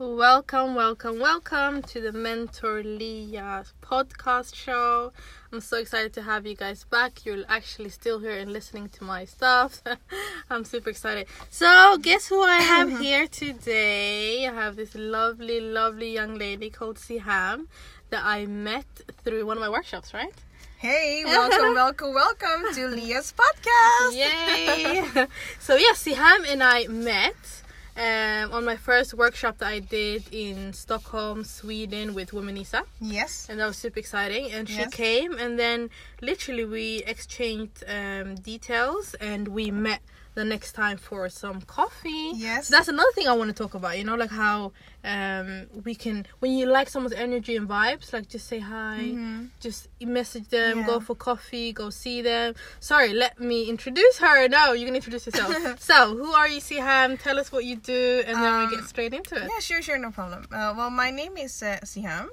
Welcome, welcome, welcome to the Mentor Liiyah podcast show. I'm so excited to have you guys back. You're actually still here and listening to my stuff. I'm super excited. So, guess who I have here today? I have this lovely, lovely young lady called Sihaam that I met through one of my workshops, right? Hey, welcome, welcome, welcome to Liiyah's podcast. Yay! so, yeah, Sihaam and I met um, on my first workshop that I did in Stockholm, Sweden with Womanisa. Yes. And that was super exciting. And she Yes. came, and then literally we exchanged um, details and we met the next time for some coffee. Yes. So that's another thing I want to talk about, you know, like how um, we can, when you like someone's energy and vibes, like just say hi, Mhm. just message them, go for coffee, go see them. Sorry, let me introduce her. No, you can introduce yourself. so, who are you, Sihaam? Tell us what you do, and then we Um, get straight into it. Yeah, sure, sure, no problem. Uh, well, my name is uh, Sihaam.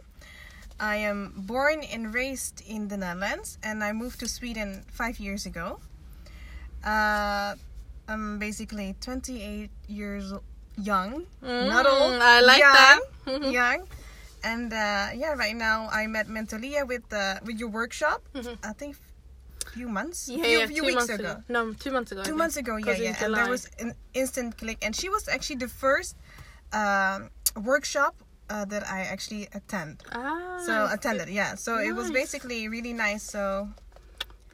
I am born and raised in the Netherlands, and I moved to Sweden five years ago. Uh, I'm basically 28 years young, not old. Mm, I like young, that. young. And uh, yeah, right now I met Mentor Liiyah with uh, with your workshop. Mhm. I think few months, Yeah, few, yeah, few weeks months ago. No, two months ago. Two months ago yeah yeah and there was an instant click and she was actually the first um, workshop uh, that i actually attend Ah, so attended yeah so it was basically really nice so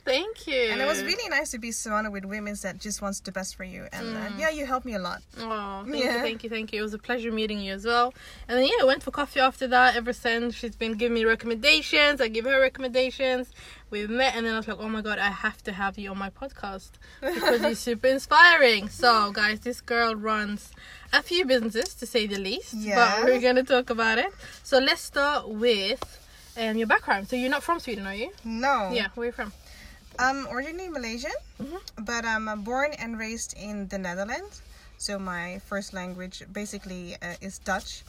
Thank you. and it was really nice to be surrounded with women that just wants the best for you and uh, yeah you helped me a lot Oh, thank you, thank you, thank you. It was a pleasure meeting you as well. And then yeah, I went for coffee after that. Ever since she's been giving me recommendations, I give her recommendations. We've met, and then I was like, oh my god, I have to have you on my podcast because you're super inspiring. So guys, this girl runs a few businesses to say the least. But we're gonna talk about it. So let's start with um, your background. So you're not from Sweden, are you? no Yeah, where are you from? I'm originally malaysian Mhm. but i'm uh, born and raised in the netherlands so my first language basically uh, is dutch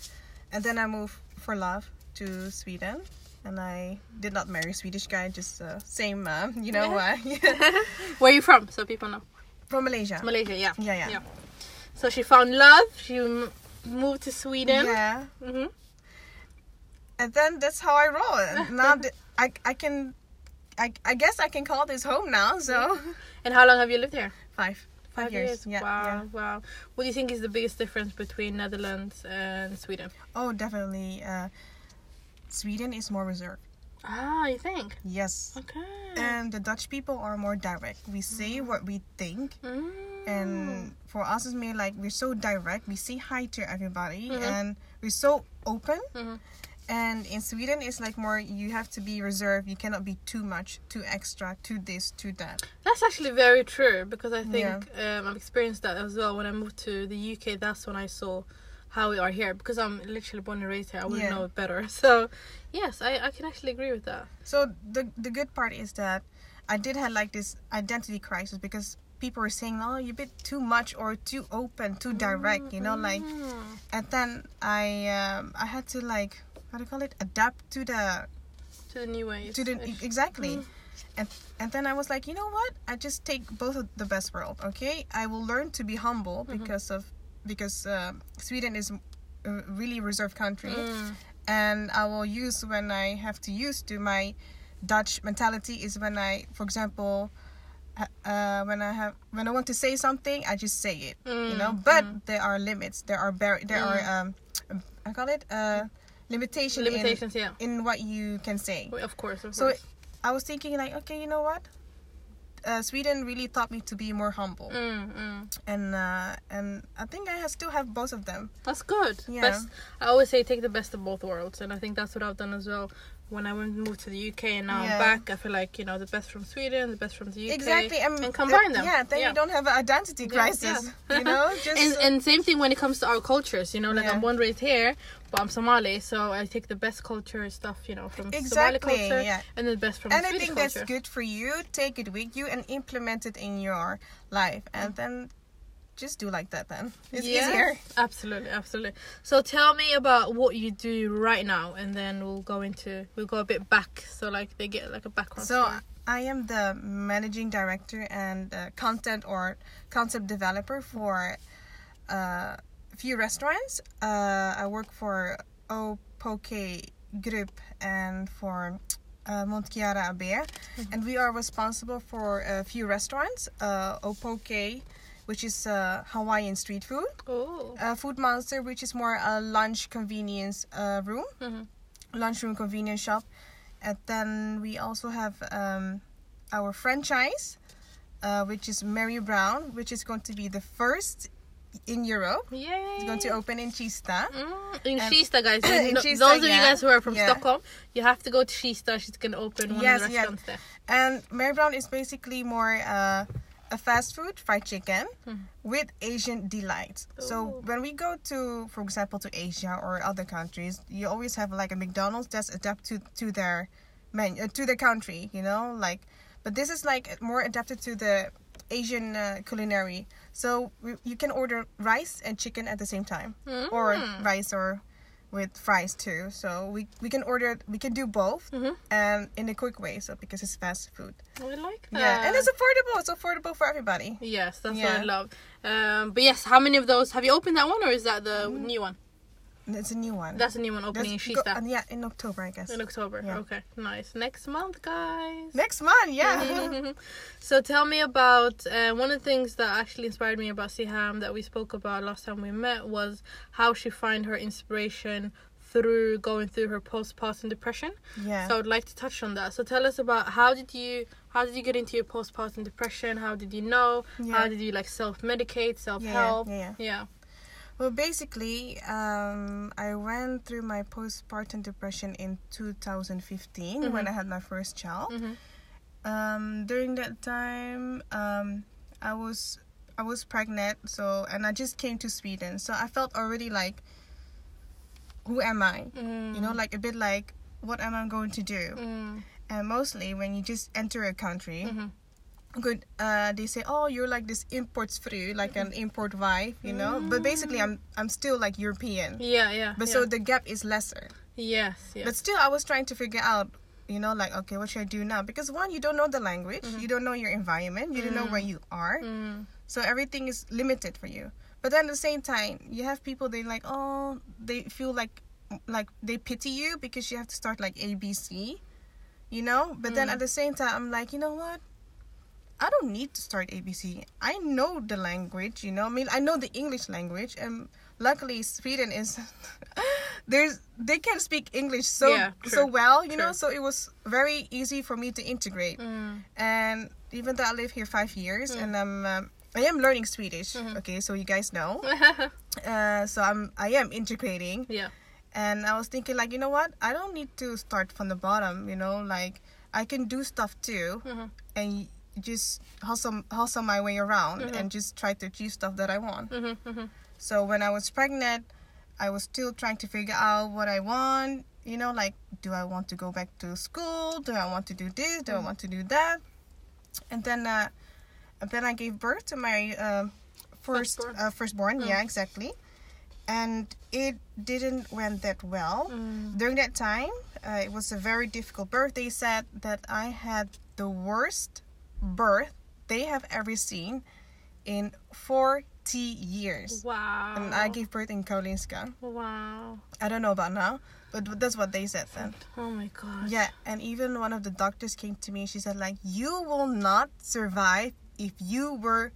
and then i moved for love to sweden and i did not marry a swedish guy just uh, same uh, you know uh, Where are you from? So people know. from malaysia Malaysia, yeah. Yeah, yeah. yeah. So she found love. She m- moved to Sweden. yeah hmm and then that's how i roll now i i can I, I guess I can call this home now. So And how long have you lived here? five, five years. Yeah, wow, yeah. wow. What do you think is the biggest difference between Netherlands and Sweden? Oh, definitely. Uh, Sweden is more reserved. Ah, you think? Yes. Okay. And the Dutch people are more direct. We say what we think, Mm. and for us, it's more like we're so direct. We say hi to everybody, Mhm. and we're so open. Mhm. And in Sweden, it's like more you have to be reserved. You cannot be too much, too extra, too this, too that. That's actually very true because I think Yeah. um, I've experienced that as well. When I moved to the UK, that's when I saw how we are here because I'm literally born and raised here. I wouldn't Yeah. know it better. So, yes, I, I can actually agree with that. So the the good part is that I did have like this identity crisis because people were saying, "Oh, you're a bit too much or too open, too direct," you know, like. Mm. And then I um I had to like how do you call it adapt to the to the new ways. to the ish. exactly. Mm. And and then I was like, you know what? I just take both of the best world. Okay, I will learn to be humble Mm-hmm. because of because uh, Sweden is a really reserved country Mm. and I will use when I have to use to my Dutch mentality is when I, for example, uh, when I have when I want to say something, I just say it, you know. Mm, But there are limits. There are bar- there are Mm. um, I call it uh, limitation Limitations, yeah. in, in what you can say. Well, Of course, of So course. I was thinking like, okay, you know what? Uh, Sweden really taught me to be more humble, Mm, mm. and uh, and I think I have, still have both of them. That's good. Yeah. Best. I always say take the best of both worlds, and I think that's what I've done as well. When I went moved to the UK and now Yeah. I'm back, I feel like you know the best from Sweden, the best from the UK, Exactly, and, and, combine them. Yeah, then you don't have an identity crisis. yeah. You know, just and, and same thing when it comes to our cultures. You know, like Yeah. I'm born raised here, but I'm Somali, so I take the best culture stuff, you know, from Somali Exactly, culture, yeah. and the best from the Swedish anything that's culture. good for you, take it with you and implement it in your life, and mm. then just do like that. Then it's easier. Absolutely, absolutely. So tell me about what you do right now, and then we'll go into we'll go a bit back, so like they get like a background. So story. I am the managing director and uh, content or concept developer for uh, a few restaurants. Uh, I work for O Poke Group and for uh, Montchiara Abe, and we are responsible for a few restaurants. Uh, O Poke, which is uh, Hawaiian street food. Oh. Uh, food Monster, which is more a lunch convenience uh, room, Mhm. lunchroom convenience shop. And then we also have um, our franchise, uh, which is Marrybrown, which is going to be the first in Europe. Yay. It's going to open in Kista. Mm, in And- Kista, guys. in know- those of you guys who are from Yeah. Stockholm, you have to go to Kista. She's gonna open one Yes, of the yeah. restaurants there. And Marrybrown is basically more uh, a fast food fried chicken Mhm. with Asian delights. So when we go to, for example, to Asia or other countries, you always have like a McDonald's that's adapted to, to their menu, uh, to their country. You know, like, but this is like more adapted to the Asian uh, culinary. So we, you can order rice and chicken at the same time, or Mm. rice or with fries too. So we we can order we can do both Mhm. and in a quick way. So because it's fast food. I like that. Yeah, and it's affordable. It's affordable for everybody. Yes, that's Yeah. what I love. Um, but yes, how many of those have you opened that one, or is that the Mm. new one? It's a new one. That's a new one opening That's in go- Kista and yeah, in October, I guess. in October. Yeah. Okay, nice. Next month, guys. Next month, yeah. so tell me about uh, one of the things that actually inspired me about Sihaam that we spoke about last time we met was how she find her inspiration through going through her postpartum depression. yeah. So I would like to touch on that. So tell us about how did you how did you get into your postpartum depression? How did you know? Yeah. How did you like self medicate, self yeah, help? yeah, yeah. Yeah. Well, basically, um, I went through my postpartum depression in 2015 when Mhm. I had my first child. Mhm. Um, during that time, um, I was I was pregnant, so and I just came to Sweden, so I felt already like, who am I? Mm. You know, like a bit like, what am I going to do? Mm. And mostly when you just enter a country, Mhm. Good uh they say oh you're like this imports free like an import wife you know? But basically i'm i'm still like european. Yeah, yeah. but yeah. so the gap is lesser. Yes, yes. but still i was trying to figure out you know like okay what should i do now? Because one you don't know the language. You don't know your environment. You don't know where you are. Mm. so everything is limited for you. But then at the same time you have people they like oh they feel like like they pity you because you have to start like abc you know? But then Mm. at the same time i'm like you know what i don't need to start abc i know the language you know i mean i know the english language and luckily sweden is there's they can speak english so Yeah, so well you know so it was very easy for me to integrate Mm. and even though I live here five years Mm. and I'm um, I am learning Swedish. Mhm. Okay, so you guys know. Uh, so I'm I am integrating, yeah. and I was thinking like you know what I don't need to start from the bottom. You know, like I can do stuff too, Mhm. and just hustle hustle my way around Mhm. and just try to achieve stuff that I want. Mhm, mhm. So when I was pregnant, I was still trying to figure out what I want. You know, like, do I want to go back to school? Do I want to do this? Do I Mm. want to do that? And then, uh, and then I gave birth to my uh, first Firstborn. uh, firstborn. Mm. Yeah, exactly. And it didn't went that well. Mm. During that time, uh, it was a very difficult birth. They said that I had the worst birth they have ever seen in 40 years. Wow. And I gave birth in Karolinska. Wow. I don't know about now, but that's what they said then. Oh my god. Yeah, and even one of the doctors came to me. She said, like, you will not survive if you were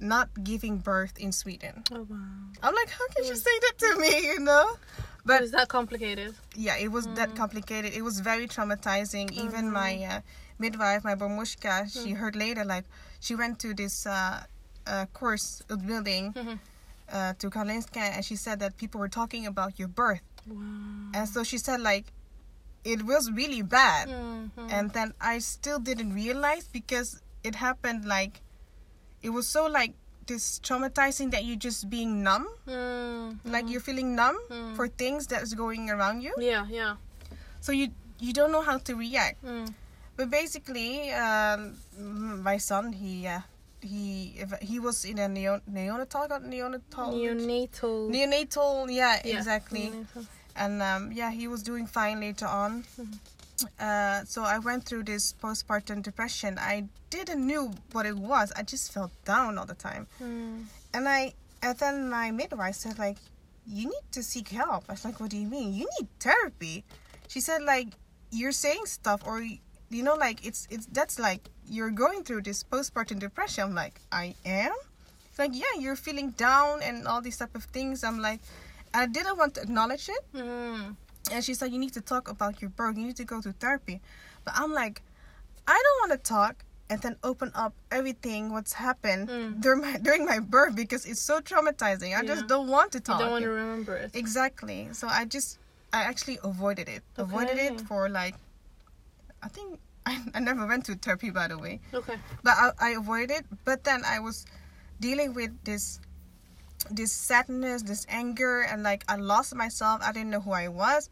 not giving birth in Sweden. Oh wow. I'm like, how can you say that to me? You know? But is that complicated? yeah, it was that complicated. It was very traumatizing. Even my uh, midwife, my barnmorska, she heard later like she went to this uh, uh, course building Mhm. uh, to Karolinska, and she said that people were talking about your birth, Wow. and so she said like it was really bad. Mhm. And then I still didn't realize because it happened like it was so like this traumatizing that you're just being numb, Mm, like mhm. you're feeling numb Mm. for things that's going around you. Yeah, yeah. so you you don't know how to react Mm. but basically um, my son he uh, he he was in a neo, neonatal neonatal Neonatal. neonatal yeah, Yeah, exactly neonatal. and um, yeah he was doing fine later on Mhm. Uh, so i went through this postpartum depression i didn't knew what it was i just felt down all the time Mm. and i and then my midwife said like, you need to seek help. I was like, what do you mean? You need therapy. She said like, you're saying stuff or you know like it's it's that's like you're going through this postpartum depression. I'm like, I am. It's like yeah, you're feeling down and all these type of things. I'm like, I didn't want to acknowledge it. Mm. And she said, You need to talk about your birth. You need to go to therapy. But I'm like, I don't want to talk and then open up everything what's happened Mm. during my during my birth because it's so traumatizing. I Yeah. just don't want to You talk. don't want to remember it. Exactly. So I just I actually avoided it. Avoided it for like I think I, I never went to therapy by the way. Okay. But I, I avoided it. But then I was dealing with this this sadness, this anger, and like I lost myself. I didn't know who I was,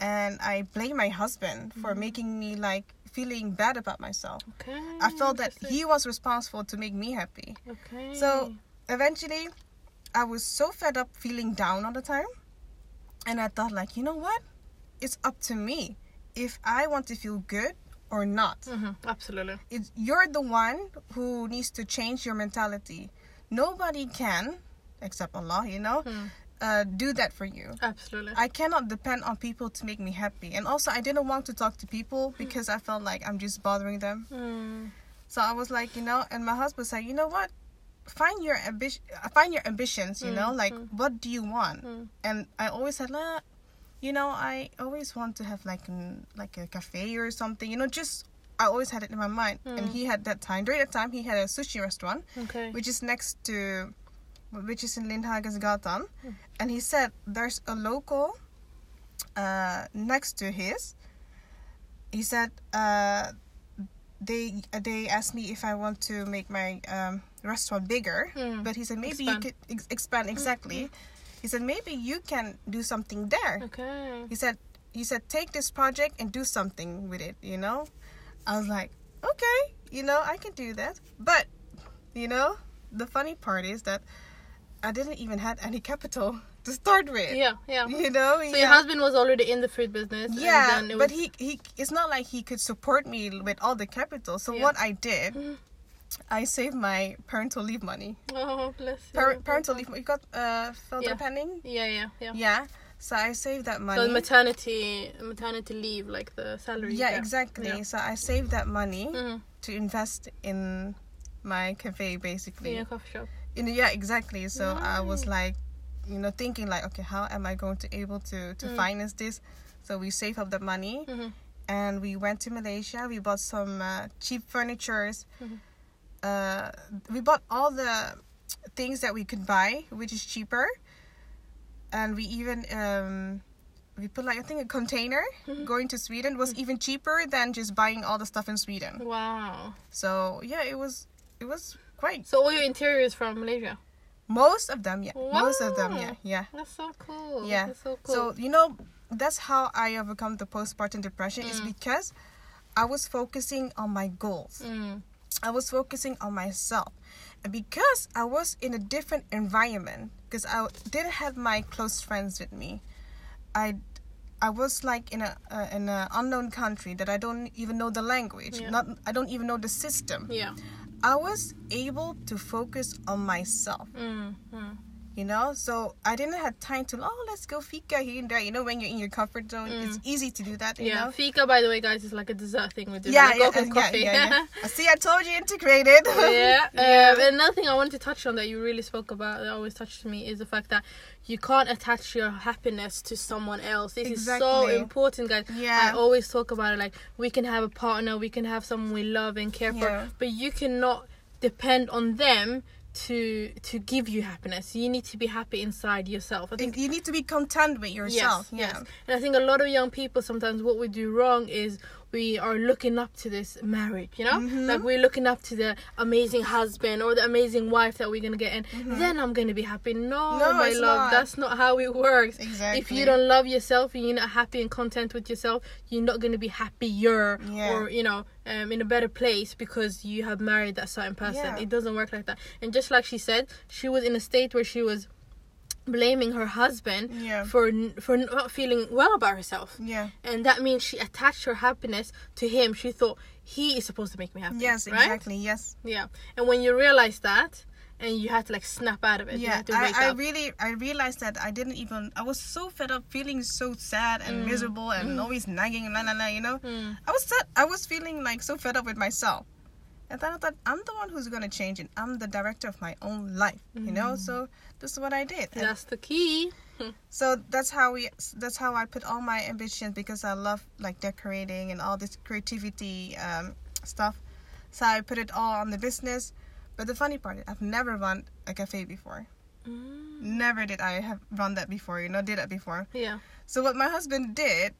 and I blame my husband for Mm-hmm. making me like feeling bad about myself. Okay. I felt that he was responsible to make me happy. Okay. So eventually, I was so fed up feeling down all the time, and I thought like, you know what? It's up to me if I want to feel good or not hmm Absolutely. it's you're the one who needs to change your mentality. Nobody can, except Allah, you know, Mm. uh, do that for you. Absolutely. I cannot depend on people to make me happy. And also, I didn't want to talk to people because I felt like I'm just bothering them. Mm. So I was like, you know, and my husband said, you know what? Find your ambition. Find your ambitions. You know, Mm, like mm. what do you want? And I always said, like, you know, I always want to have like an, like a cafe or something. You know, just I always had it in my mind. And Mm. he had that time. During that time, he had a sushi restaurant, Okay. which is next to, which is in Lindhagensgatan. And he said there's a local, uh, next to his. He said, uh, they they asked me if I want to make my um, restaurant bigger, Mm. but he said maybe Expand. you could ex- expand exactly. He said maybe you can do something there. Okay. He said he said take this project and do something with it. You know, I was like okay, you know I can do that. But you know the funny part is that I didn't even had any capital to start with. Yeah. Yeah. You know, So your husband was already in the food business. yeah, And then it but he he it's not like he could support me with all the capital. So Yeah. what I did. I saved my parental leave money. Oh, bless you. Par- parental leave. You got uh, felt Yeah. depending. Yeah. Yeah. Yeah. Yeah. So I saved that money. So maternity, maternity leave, like the salary. yeah, exactly. Yeah. So I saved that money Mm. to invest in my cafe, basically. In a coffee shop. Yeah, exactly. So I was like, you know, thinking like, okay, how am I going to able to to Mm. finance this? So we saved up the money. Mhm. and we went to Malaysia. We bought some uh, cheap furnitures. Mhm. Uh, we bought all the things that we could buy, which is cheaper. And we even um, we put like I think a container Mhm. going to Sweden was even cheaper than just buying all the stuff in Sweden. Wow. So yeah, it was it was quite So all your interiors from Malaysia. most of them. Yeah, most of them. Yeah, yeah. That's so cool. Yeah. That's so cool. So you know, that's how I overcome the postpartum depression. Is Mm. because I was focusing on my goals. Mm. I was focusing on myself. And because I was in a different environment, because I didn't have my close friends with me, I I was like in a uh, in an unknown country that I don't even know the language. Yeah. Not I don't even know the system. Yeah. I was able to focus on myself. Mm. Mm. You know, so I didn't have time to oh let's go fika here and there. You know, when you're in your comfort zone, it's easy to do that. You Yeah. know? Fika, by the way, guys, is like a dessert thing we do. Yeah, like yeah, yeah, coffee. yeah, yeah. See, I told you integrated. yeah. Yeah. Um, and another thing I wanted to touch on that you really spoke about that always touched me is the fact that you can't attach your happiness to someone else. This is so important, guys. Yeah. I always talk about it like we can have a partner, we can have someone we love and care for, but you cannot depend on them to to give you happiness. You need to be happy inside yourself. I think you need to be content with yourself. Yes, yeah. yes. And I think a lot of young people sometimes what we do wrong is we are looking up to this marriage, you know? Mhm. Like we're looking up to the amazing husband or the amazing wife that we're gonna get and Mhm. then I'm gonna be happy. No, No, my love, not. that's not how it works. Exactly. If you don't love yourself and you're not happy and content with yourself, you're not gonna be happier Yeah. or you know um, in a better place because you have married that certain person. Yeah. It doesn't work like that. And just like she said, she was in a state where she was blaming her husband Yeah. for for not feeling well about herself Yeah. and that means she attached her happiness to him she thought he is supposed to make me happy Yes, right? exactly. Yes. yeah and when you realize that and you had to like snap out of it. You yeah had to wake I, I up. really i realized that i didn't even i was so fed up feeling so sad and miserable and always nagging and la la la you know Mm. i was sad, i was feeling like so fed up with myself and then i thought i'm the one who's going to change it. I'm the director of my own life you know? So this is what i did. And That's the key. so that's how we that's how i put all my ambitions because i love like decorating and all this creativity um, stuff. So i put it all on the business. But the funny part is i've never run a cafe before. Mm. never did i have run that before you know did that before. Yeah. so what my husband did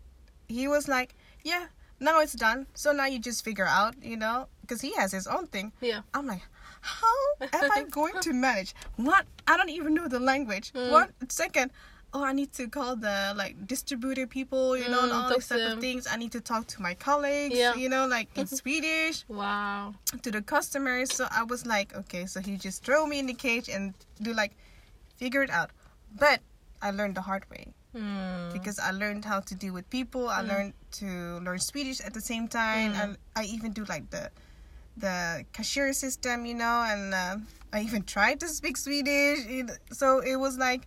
he was like yeah now it's done. So now you just figure out you know because he has his own thing Yeah. i'm like how am i going to manage what i don't even know the language Mm. what second oh i need to call the like distributor people you know and Mm, all these type of things i need to talk to my colleagues Yeah. you know like in swedish Wow. to the customers. So I was like, okay, so he just throw me in the cage and do like figure it out. But I learned the hard way Mm. because I learned how to deal with people. I Mm. learned to learn Swedish at the same time, Mm. and I even do like the the cashier system, you know, and uh, I even tried to speak Swedish. It- So it was like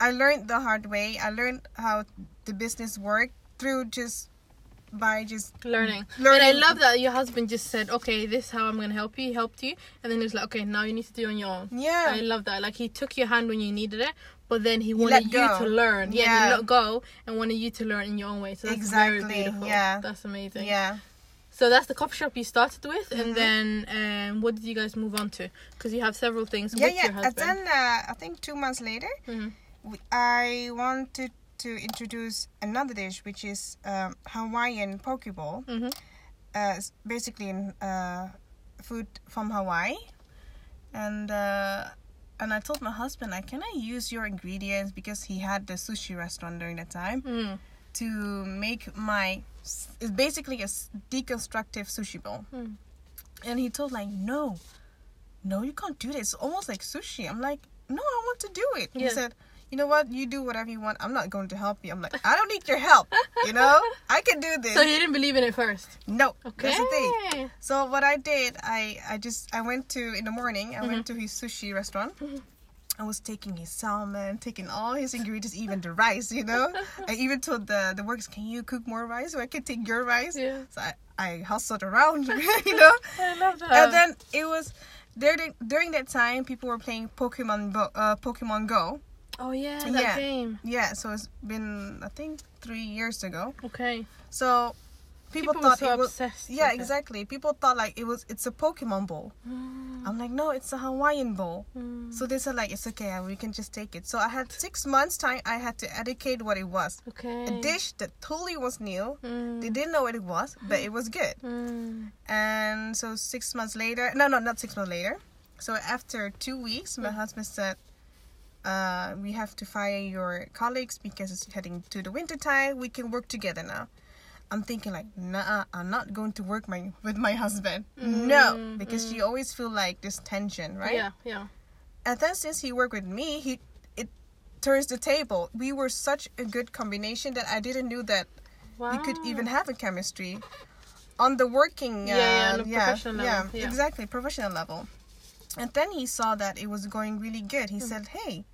I learned the hard way. I learned how the business worked through just by just Learning. Learning. And I love that your husband just said, okay, this is how I'm going to help you. He helped you. And then he was like, okay, now you need to do it on your own. yeah. I love that. Like he took your hand when you needed it, but then he, wanted you to learn. Yeah, Yeah. he let go and wanted you to learn in your own way. So that's Exactly, very beautiful. yeah. That's amazing. yeah. So that's the coffee shop you started with, Mhm. and then um, what did you guys move on to? Because you have several things yeah, yeah. And then uh, I think two months later, Mhm. I wanted to introduce another dish, which is um, Hawaiian poke bowl. Mhm. Uh, it's basically in, uh, food from Hawaii, and uh, and I told my husband, like, can I use your ingredients because he had the sushi restaurant during that time Mm. To make my. It's basically a deconstructive sushi bowl. Mm. And he told like, no, no, you can't do this. It's almost like sushi. I'm like, no, I want to do it. He said, you know what? You do whatever you want. I'm not going to help you. I'm like, I don't need your help. You know, I can do this. So he didn't believe in it first. no, Okay. that's the thing. So what I did, I I just I went to in the morning. I went to his sushi restaurant. Mhm. I was taking his salmon, taking all his ingredients, even the rice. You know, I even told the the workers, "Can you cook more rice so I can take your rice?" Yeah. So I I hustled around. you know. I love that. And then it was during during that time people were playing Pokemon Bo- uh, Pokemon Go. oh yeah, that Yeah. game. Yeah, so it's been I think three years ago. Okay. So people, People, thought so it was obsessed. yeah with it. exactly. People thought like it was it's a Pokemon bowl. Mm. I'm like no, it's a Hawaiian bowl. Mm. So they said like it's okay, we can just take it. So I had six months time. I had to educate what it was. Okay. A dish that totally was new. Mm. They didn't know what it was, but it was good. Mm. And so six months later, no, no, not six months later. So after two weeks, my husband said, uh, "We have to fire your colleagues because it's heading to the winter time. We can work together now." I'm thinking like, nah, I'm not going to work my with my husband. no, Mm, because mm. you always feel like this tension, right? Yeah, yeah. And then since he worked with me, he it turns the table. We were such a good combination that I didn't knew that Wow. we could even have a chemistry on the working Yeah, yeah, on uh, the professional yeah, level, yeah. exactly professional level and then he saw that it was going really good Hmm. he said hey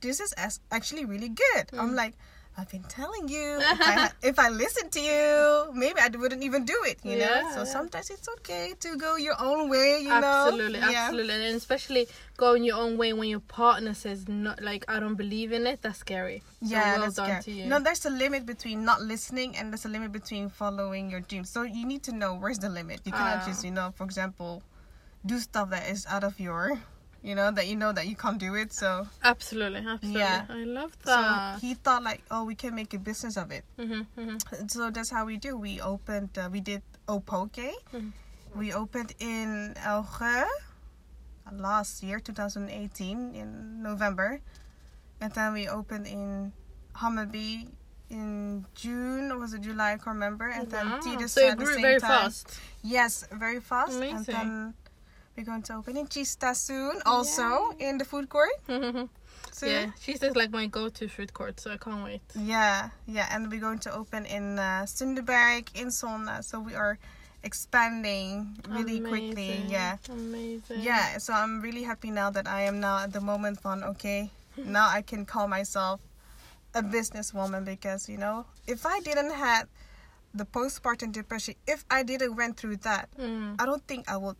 this is actually really good i'm Mm. like i've been telling you if I, if I listened to you maybe i wouldn't even do it you know so yeah. sometimes it's okay to go your own way you absolutely, know Absolutely, absolutely, and especially going your own way when your partner says not like I don't believe in it. That's scary. So yeah, well that's scary. No, there's a limit between not listening and there's a limit between following your dreams. So you need to know where's the limit. You cannot Ah. just, you know, for example, do stuff that is out of your, you know, that you know that you can't do it. So, absolutely, absolutely. Yeah. I love that so he thought like, oh, we can make a business of it. hmm hmm So that's how we do. We opened, uh, we did Opoke. Mhm. We opened in Elge last year, 2018, in November. And then we opened in Hammarby in June, or was it July? I can't remember. And then Wow. Titus So it the grew same very time. fast. Yes, very fast. And Amazing. then we're going to open in Kista soon, also in the food court. Soon. yeah, just like my go-to food court, so I can't wait. Yeah, yeah, and we're going to open in uh, in Solna. So we are expanding really quickly. Yeah. Amazing. Yeah, so I'm really happy now that I am now at the moment on okay, now I can call myself a businesswoman because you know if I didn't have the postpartum depression, if I didn't went through that, Mm. I don't think I would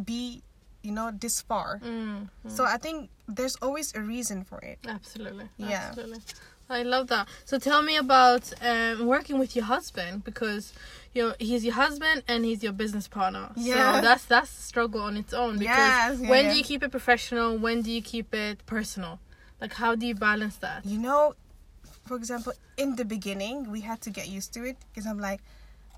be you know this far. Mm. So I think there's always a reason for it. Absolutely. Yeah. Absolutely. I love that. So tell me about um, working with your husband because you know he's your husband and he's your business partner. Yeah. So that's that's a struggle on its own because Yes, yeah, when yeah. do you keep it professional? When do you keep it personal? Like how do you balance that? You know, for example, in the beginning, we had to get used to it because I'm like,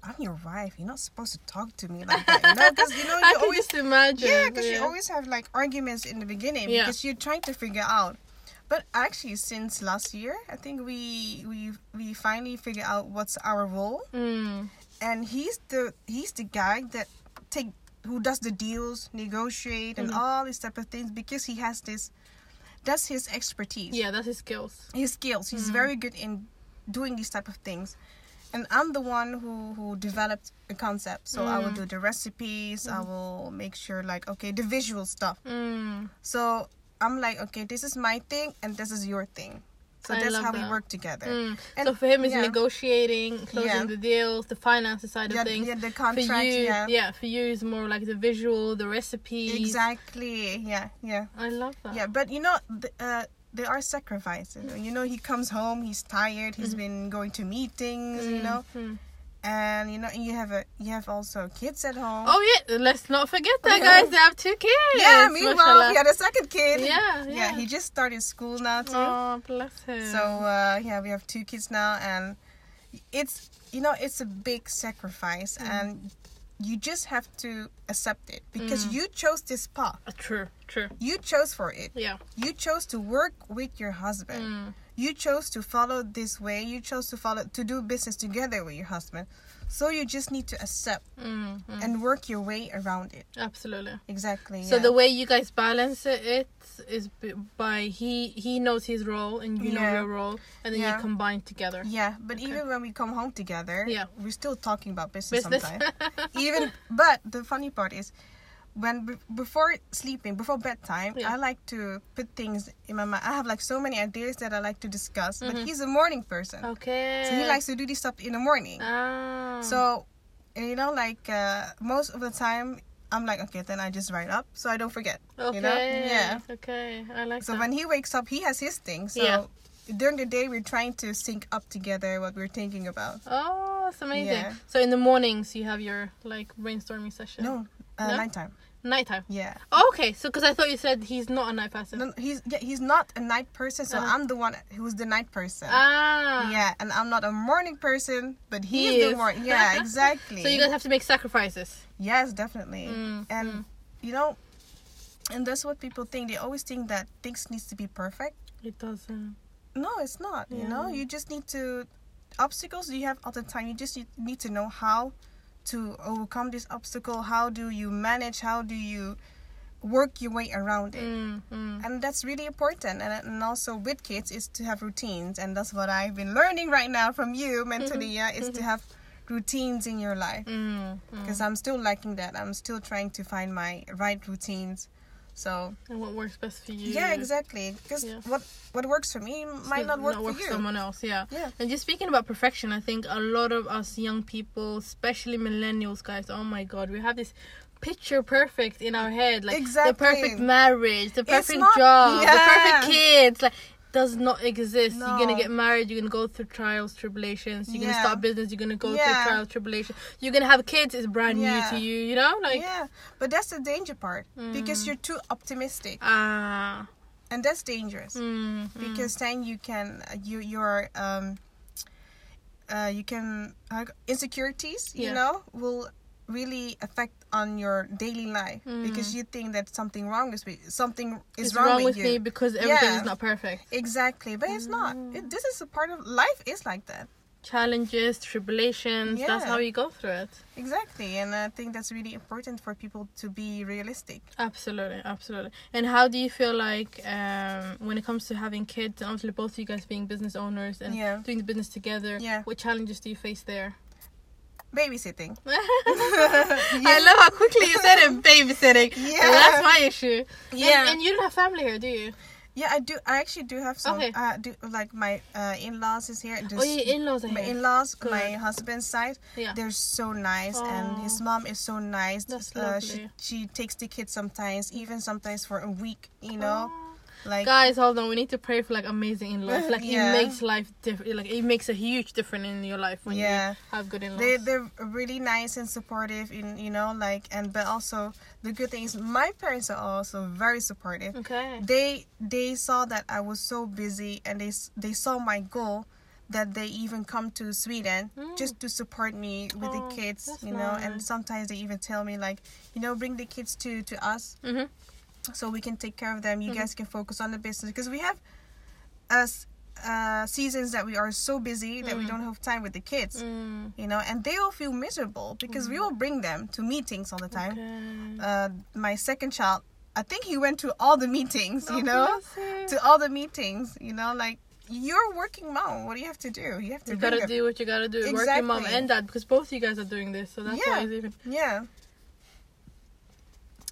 I'm your wife. You're not supposed to talk to me like that, you know? Because you know you always imagine. Yeah, because you always have like arguments in the beginning Yeah. because you're trying to figure out. But actually, since last year, I think we we we finally figure out what's our role, Mm. and he's the he's the guy that take who does the deals, negotiate, and Mhm. all these type of things because he has this. That's his expertise. Yeah, that's his skills. His skills. He's Mhm. very good in doing these type of things. And I'm the one who, who developed the concept. So I will Mm. do the recipes. I will make sure like okay the visual stuff. Mm. So I'm like, okay, this is my thing and this is your thing. So I that's how we work together. Mm. And- so for him, it's yeah. negotiating, closing Yeah. the deals, the finances side Yeah, of things. yeah, the for contract, you, yeah. for you, it's more like the visual, the recipes. Exactly. Yeah, yeah. I love that. Yeah, but you know, th- uh, there are sacrifices. You know, he comes home, he's tired, he's been going to meetings, you know, and you know, you have a you have also kids at home. Oh yeah, let's not forget that, Yeah. guys. They have two kids. yeah, meanwhile, mashallah. he had a second kid. Yeah, yeah, yeah. he just started school now too. Oh, bless him. So uh, yeah, we have two kids now, and it's you know it's a big sacrifice, Mm. and you just have to accept it because Mm. you chose this path. Uh, true, true. You chose for it. Yeah. You chose to work with your husband. Mm. You chose to follow this way. You chose to follow to do business together with your husband. So you just need to accept Mm, mm. and work your way around it. Absolutely. Exactly. So yeah. the way you guys balance it, is by he he knows his role and you know your role, and then Yeah. you combine together. Yeah, but Okay. even when we come home together, Yeah. we're still talking about business, Business. sometimes. even but the funny part is when be- before sleeping before bedtime Yeah. i like to put things in my mind i have like so many ideas that i like to discuss but Mhm. he's a morning person okay. so he likes to do this stuff in the morning Ah. so you know like uh, most of the time i'm like okay then i just write up so i don't forget okay. you know yeah Okay. I like so that. when he wakes up he has his thing so Yeah. during the day we're trying to sync up together what we're thinking about Oh, that's amazing. Yeah. So in the mornings you have your like brainstorming session. no uh, No? nighttime Nighttime. yeah Oh, okay. So because I thought you said he's not a night person. No, he's yeah, he's not a night person, so Uh-huh. I'm the one who's the night person. Ah. Yeah, and I'm not a morning person, but he, He the morning. Yeah, exactly. So you guys have to make sacrifices. yes, definitely. Mm, and mm. you know, and that's what people think. They always think that things needs to be perfect. It doesn't. No, it's not. You know, you just need to obstacles you have all the time. You just need, need to know how to overcome this obstacle. How do you manage? How do you work your way around it? Mm, mm. and that's really important and, and also with kids is to have routines and that's what i've been learning right now from you mentally yeah is to have routines in your life Mm, mm. because i'm still lacking that i'm still trying to find my right routines so And what works best for you? yeah exactly because Yeah. what what works for me might not work for you someone else. Yeah. Yeah. And just speaking about perfection, I think a lot of us young people, especially millennials, guys, oh my god, we have this picture perfect in our head, like the perfect marriage, the perfect not- job, the perfect kids, like. Does not exist. You're gonna get married. You're gonna go through trials, tribulations. You're gonna Yeah. start business. You're gonna go Yeah. through trials, tribulations. You're gonna have kids. It's brand Yeah. new to you. You know, like yeah but that's the danger part because Mm. you're too optimistic ah, and that's dangerous mm, mm. because then you can you your um uh you can uh, insecurities you know will really affect on your daily life Mm. because you think that something wrong is with something is it's wrong, wrong, with, with you me because everything Yeah. is not perfect. exactly but it's not Mm. it, this is a part of life is like that challenges, tribulations. That's how you go through it. exactly and i think that's really important for people to be realistic Absolutely, absolutely. And how do you feel like um, when it comes to having kids, and obviously both of you guys being business owners and Yeah. doing the business together? Yeah. What challenges do you face there? Babysitting. yeah. I love how quickly you said it, babysitting. Yeah. That's my issue. Yeah. And, you don't have family here, do you? Yeah, I do. I actually do have some. Okay. Uh, do like my uh, in-laws is here. Oh, your in-laws my here. in-laws, Good. my husband's side. Yeah. They're so nice, and his mom is so nice. That's uh, she lovely. she takes the kids sometimes, even sometimes for a week. You know, like Guys, hold on. We need to pray for like amazing in-laws. Like Yeah. it makes life different. Like it makes a huge difference in your life when Yeah. you have good in-laws. they they're really nice and supportive. In you know, like and but also the good thing is my parents are also very supportive. okay. They they saw that I was so busy, and they they saw my goal. That they even come to Sweden Mm. just to support me with Oh, the kids, you know. And sometimes they even tell me like, you know, bring the kids to to us Mhm. So we can take care of them. You Mhm. guys can focus on the business because we have us uh, seasons that we are so busy that we Mm. don't have time with the kids. Mm. You know, and they all feel miserable because we will bring them to meetings all the time. Okay. Uh, my second child, I think he went to all the meetings. Oh, You know, bless to all the meetings. You know, like you're working mom. What do you have to do? You have to You gotta them. do what you gotta do. Working mom and dad because both of you guys are doing this, so that's Yeah. why it's even. Yeah.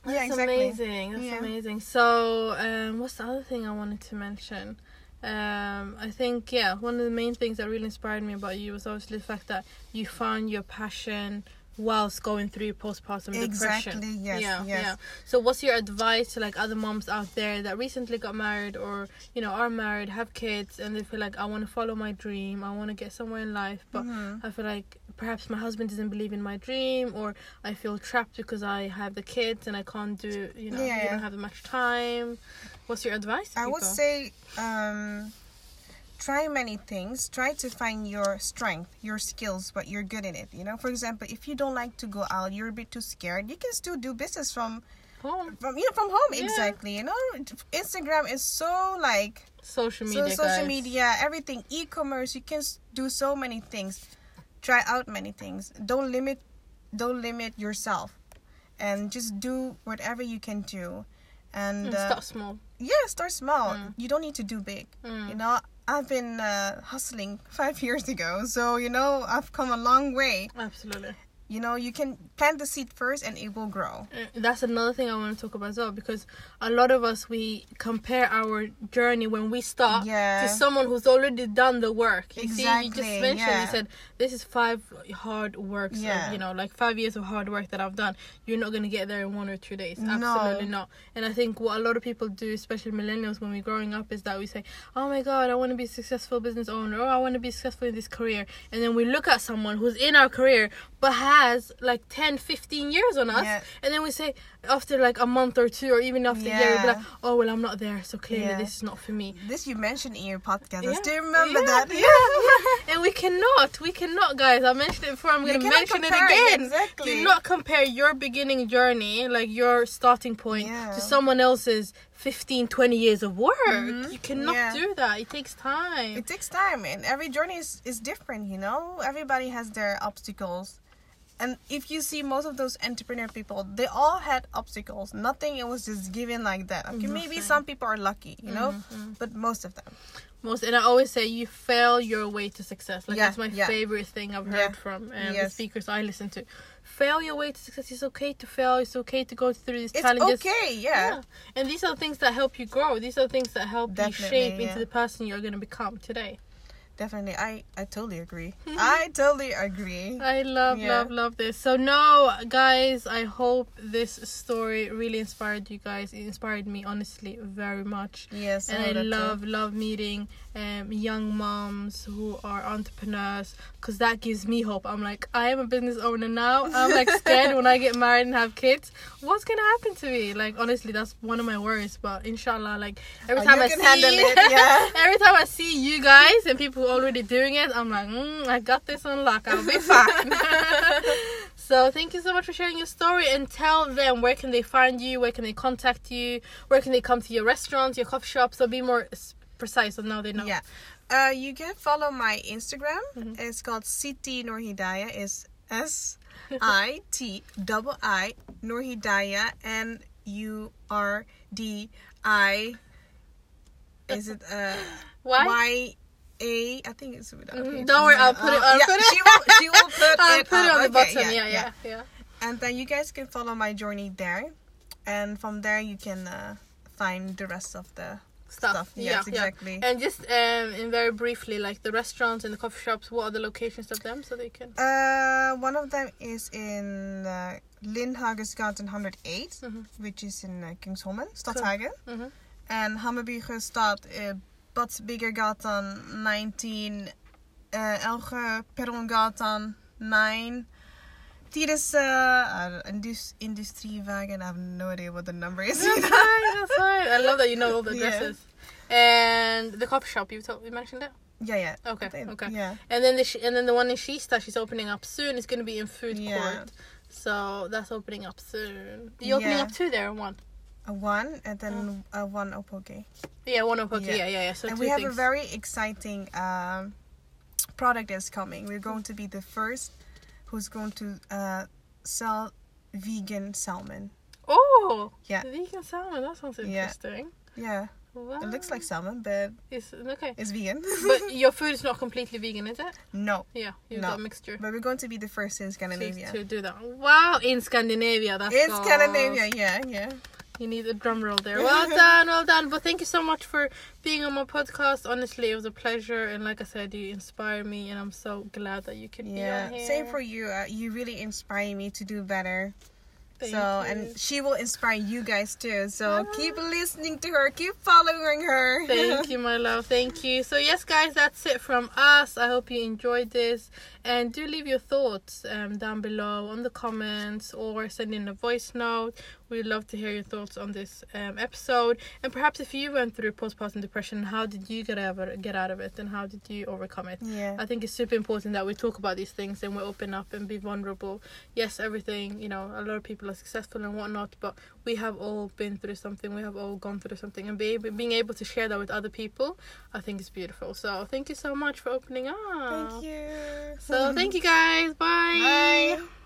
That's yeah, exactly. amazing. That's Yeah. amazing. So, um, what's the other thing I wanted to mention? Um, I think yeah, one of the main things that really inspired me about you was obviously the fact that you found your passion whilst going through postpartum depression. Exactly. Yes. yeah, yes. yeah. So, what's your advice to like other moms out there that recently got married or you know are married, have kids, and they feel like I want to follow my dream, I want to get somewhere in life, but Mhm. I feel like perhaps my husband doesn't believe in my dream, or I feel trapped because I have the kids and I can't do, you know, Yeah, you yeah. don't have much time. What's your advice? to I would say um, try many things. Try to find your strength, your skills, what you're good at it. You know, for example, if you don't like to go out, you're a bit too scared. You can still do business from home, from you know from home. Yeah. Exactly. You know, Instagram is so like social media so social guys. media, everything, e-commerce. You can do so many things. Try out many things. Don't limit. Don't limit yourself, and just do whatever you can do. And And uh, start small. yeah, start small. Mm. You don't need to do big. Mm. You know, I've been uh, hustling five years ago, so you know I've come a long way. Absolutely. You know, you can plant the seed first, and it will grow. Uh, That's another thing I want to talk about as well because a lot of us we compare our journey when we start Yeah. to someone who's already done the work. You see, you just Exactly, mentioned you said this is five hard works Yeah. of you know like five years of hard work that I've done. You're not gonna get there in one or two days. No. Absolutely not. And I think what a lot of people do, especially millennials, when we're growing up, is that we say, "Oh my God, I want to be a successful business owner. Oh, I want to be successful in this career." And then we look at someone who's in our career but has like 10, 15 years on us, Yeah. and then we say after like a month or two, or even after a year, we'll be like, "Oh well, I'm not there, so clearly Yeah. this is not for me." This you mentioned in your podcast. I Yeah. still remember Yeah, that. yeah. and we cannot, we cannot, guys. I mentioned it before. I'm gonna mention it again. exactly. Do not compare your beginning journey, like your starting point, Yeah. to someone else's 15, 20 years of work. Mhm. You cannot Yeah. do that. It takes time. It takes time, and every journey is, is different. You know, everybody has their obstacles. And if you see most of those entrepreneur people, they all had obstacles. Nothing it was just given like that. Okay, maybe some people are lucky, you know, Mhm. but most of them. Most, and I always say you fail your way to success. Like Yeah, that's my yeah. favorite thing I've Yeah. heard from um, the speakers I listen to. Fail your way to success. It's okay to fail. It's okay to go through these It's challenges. okay, yeah. And these are things that help you grow. These are things that help you shape yeah. into the person you're going to become today. Definitely. I, I totally agree. I totally agree. I love, Yeah. love, love this. So, no, guys, I hope this story really inspired you guys. It inspired me, honestly, very much. Yes, and I know that too. love, love meeting um, young moms who are entrepreneurs because that gives me hope. I'm like, I am a business owner now. I'm like scared when I get married and have kids. What's gonna happen to me? Like, honestly, that's one of my worries. But inshallah, like every Oh, time I see it, yeah. every time I see you guys and people already doing it, I'm like, mm, I got this on lock. I'll be fine. so thank you so much for sharing your story and tell them where can they find you, where can they contact you, where can they come to your restaurants, your coffee shops. So be more precise, so now they know. Yeah. Uh, you can follow my Instagram. Mhm. It's called Siti Norhidaya. Is S I T double I Nur Hidayah N U R D I. Is it uh Why? Y A. I think it's without Mhm. Don't worry, I'll put it- uh, I'll yeah, put it- She will, she will put I'll it, put it on the Okay, bottom. Yeah, yeah, yeah. And then you guys can follow my journey there, and from there you can uh, find the rest of the Stuff. stuff. Yeah, Yes, yeah. exactly. And just um, in very briefly, like the restaurants and the coffee shops, what are the locations of them so they can. Uh, one of them is in uh, Lindhagensgatan 108, Mhm. which is in uh, Kungsholmen, Stadshagen. Mhm. And Hammarby Sjöstad, uh, Bad Biggergatan 19, uh, Elge Perrongatan 9. Tijdens uh, indus- Industriewagen, I have no idea what the number is. That's fine. That's fine. I love that you know all the Yeah. addresses. And the coffee shop you told you mentioned it. yeah, yeah. Okay, okay. Yeah. And then the sh- and then the one in Kista, she's opening up soon. It's gonna be in food Yeah. court. So that's opening up soon. You opening Yeah. up two there or one? A one and then uh, one Opoke. Yeah, one of okay. Yeah. Yeah, yeah, yeah. So and we have things. a very exciting um, product that's coming. We're going to be the first who's going to uh, sell vegan salmon. oh Yeah. vegan salmon. That sounds interesting. Yeah, Wow. it looks like salmon, but it's okay. it's vegan. but your food is not completely vegan, is it? no, Yeah, you've No. got a mixture. but we're going to be the first in Scandinavia. to do that. Wow, in Scandinavia. That's in. Scandinavia, yeah, yeah. You need a drum roll there. Well done, well done. But thank you so much for being on my podcast. Honestly, it was a pleasure. And like I said, you inspire me, and I'm so glad that you could be Yeah, on here. same for you. Uh, you really inspire me to do better. Thank so, you. and she will inspire you guys too. So, keep listening to her, keep following her. Thank you, my love. Thank you. So, yes, guys, that's it from us. I hope you enjoyed this. And do leave your thoughts um, down below on the comments or send in a voice note. We'd love to hear your thoughts on this um, episode. And perhaps if you went through postpartum depression, how did you get out, of it, get out of it and how did you overcome it? Yeah. I think it's super important that we talk about these things and we open up and be vulnerable. Yes, everything, you know, a lot of people are successful and whatnot, but we have all been through something. We have all gone through something, and be able, being able to share that with other people, I think is beautiful. So thank you so much for opening up. Thank you. So thank you guys. Bye. Bye.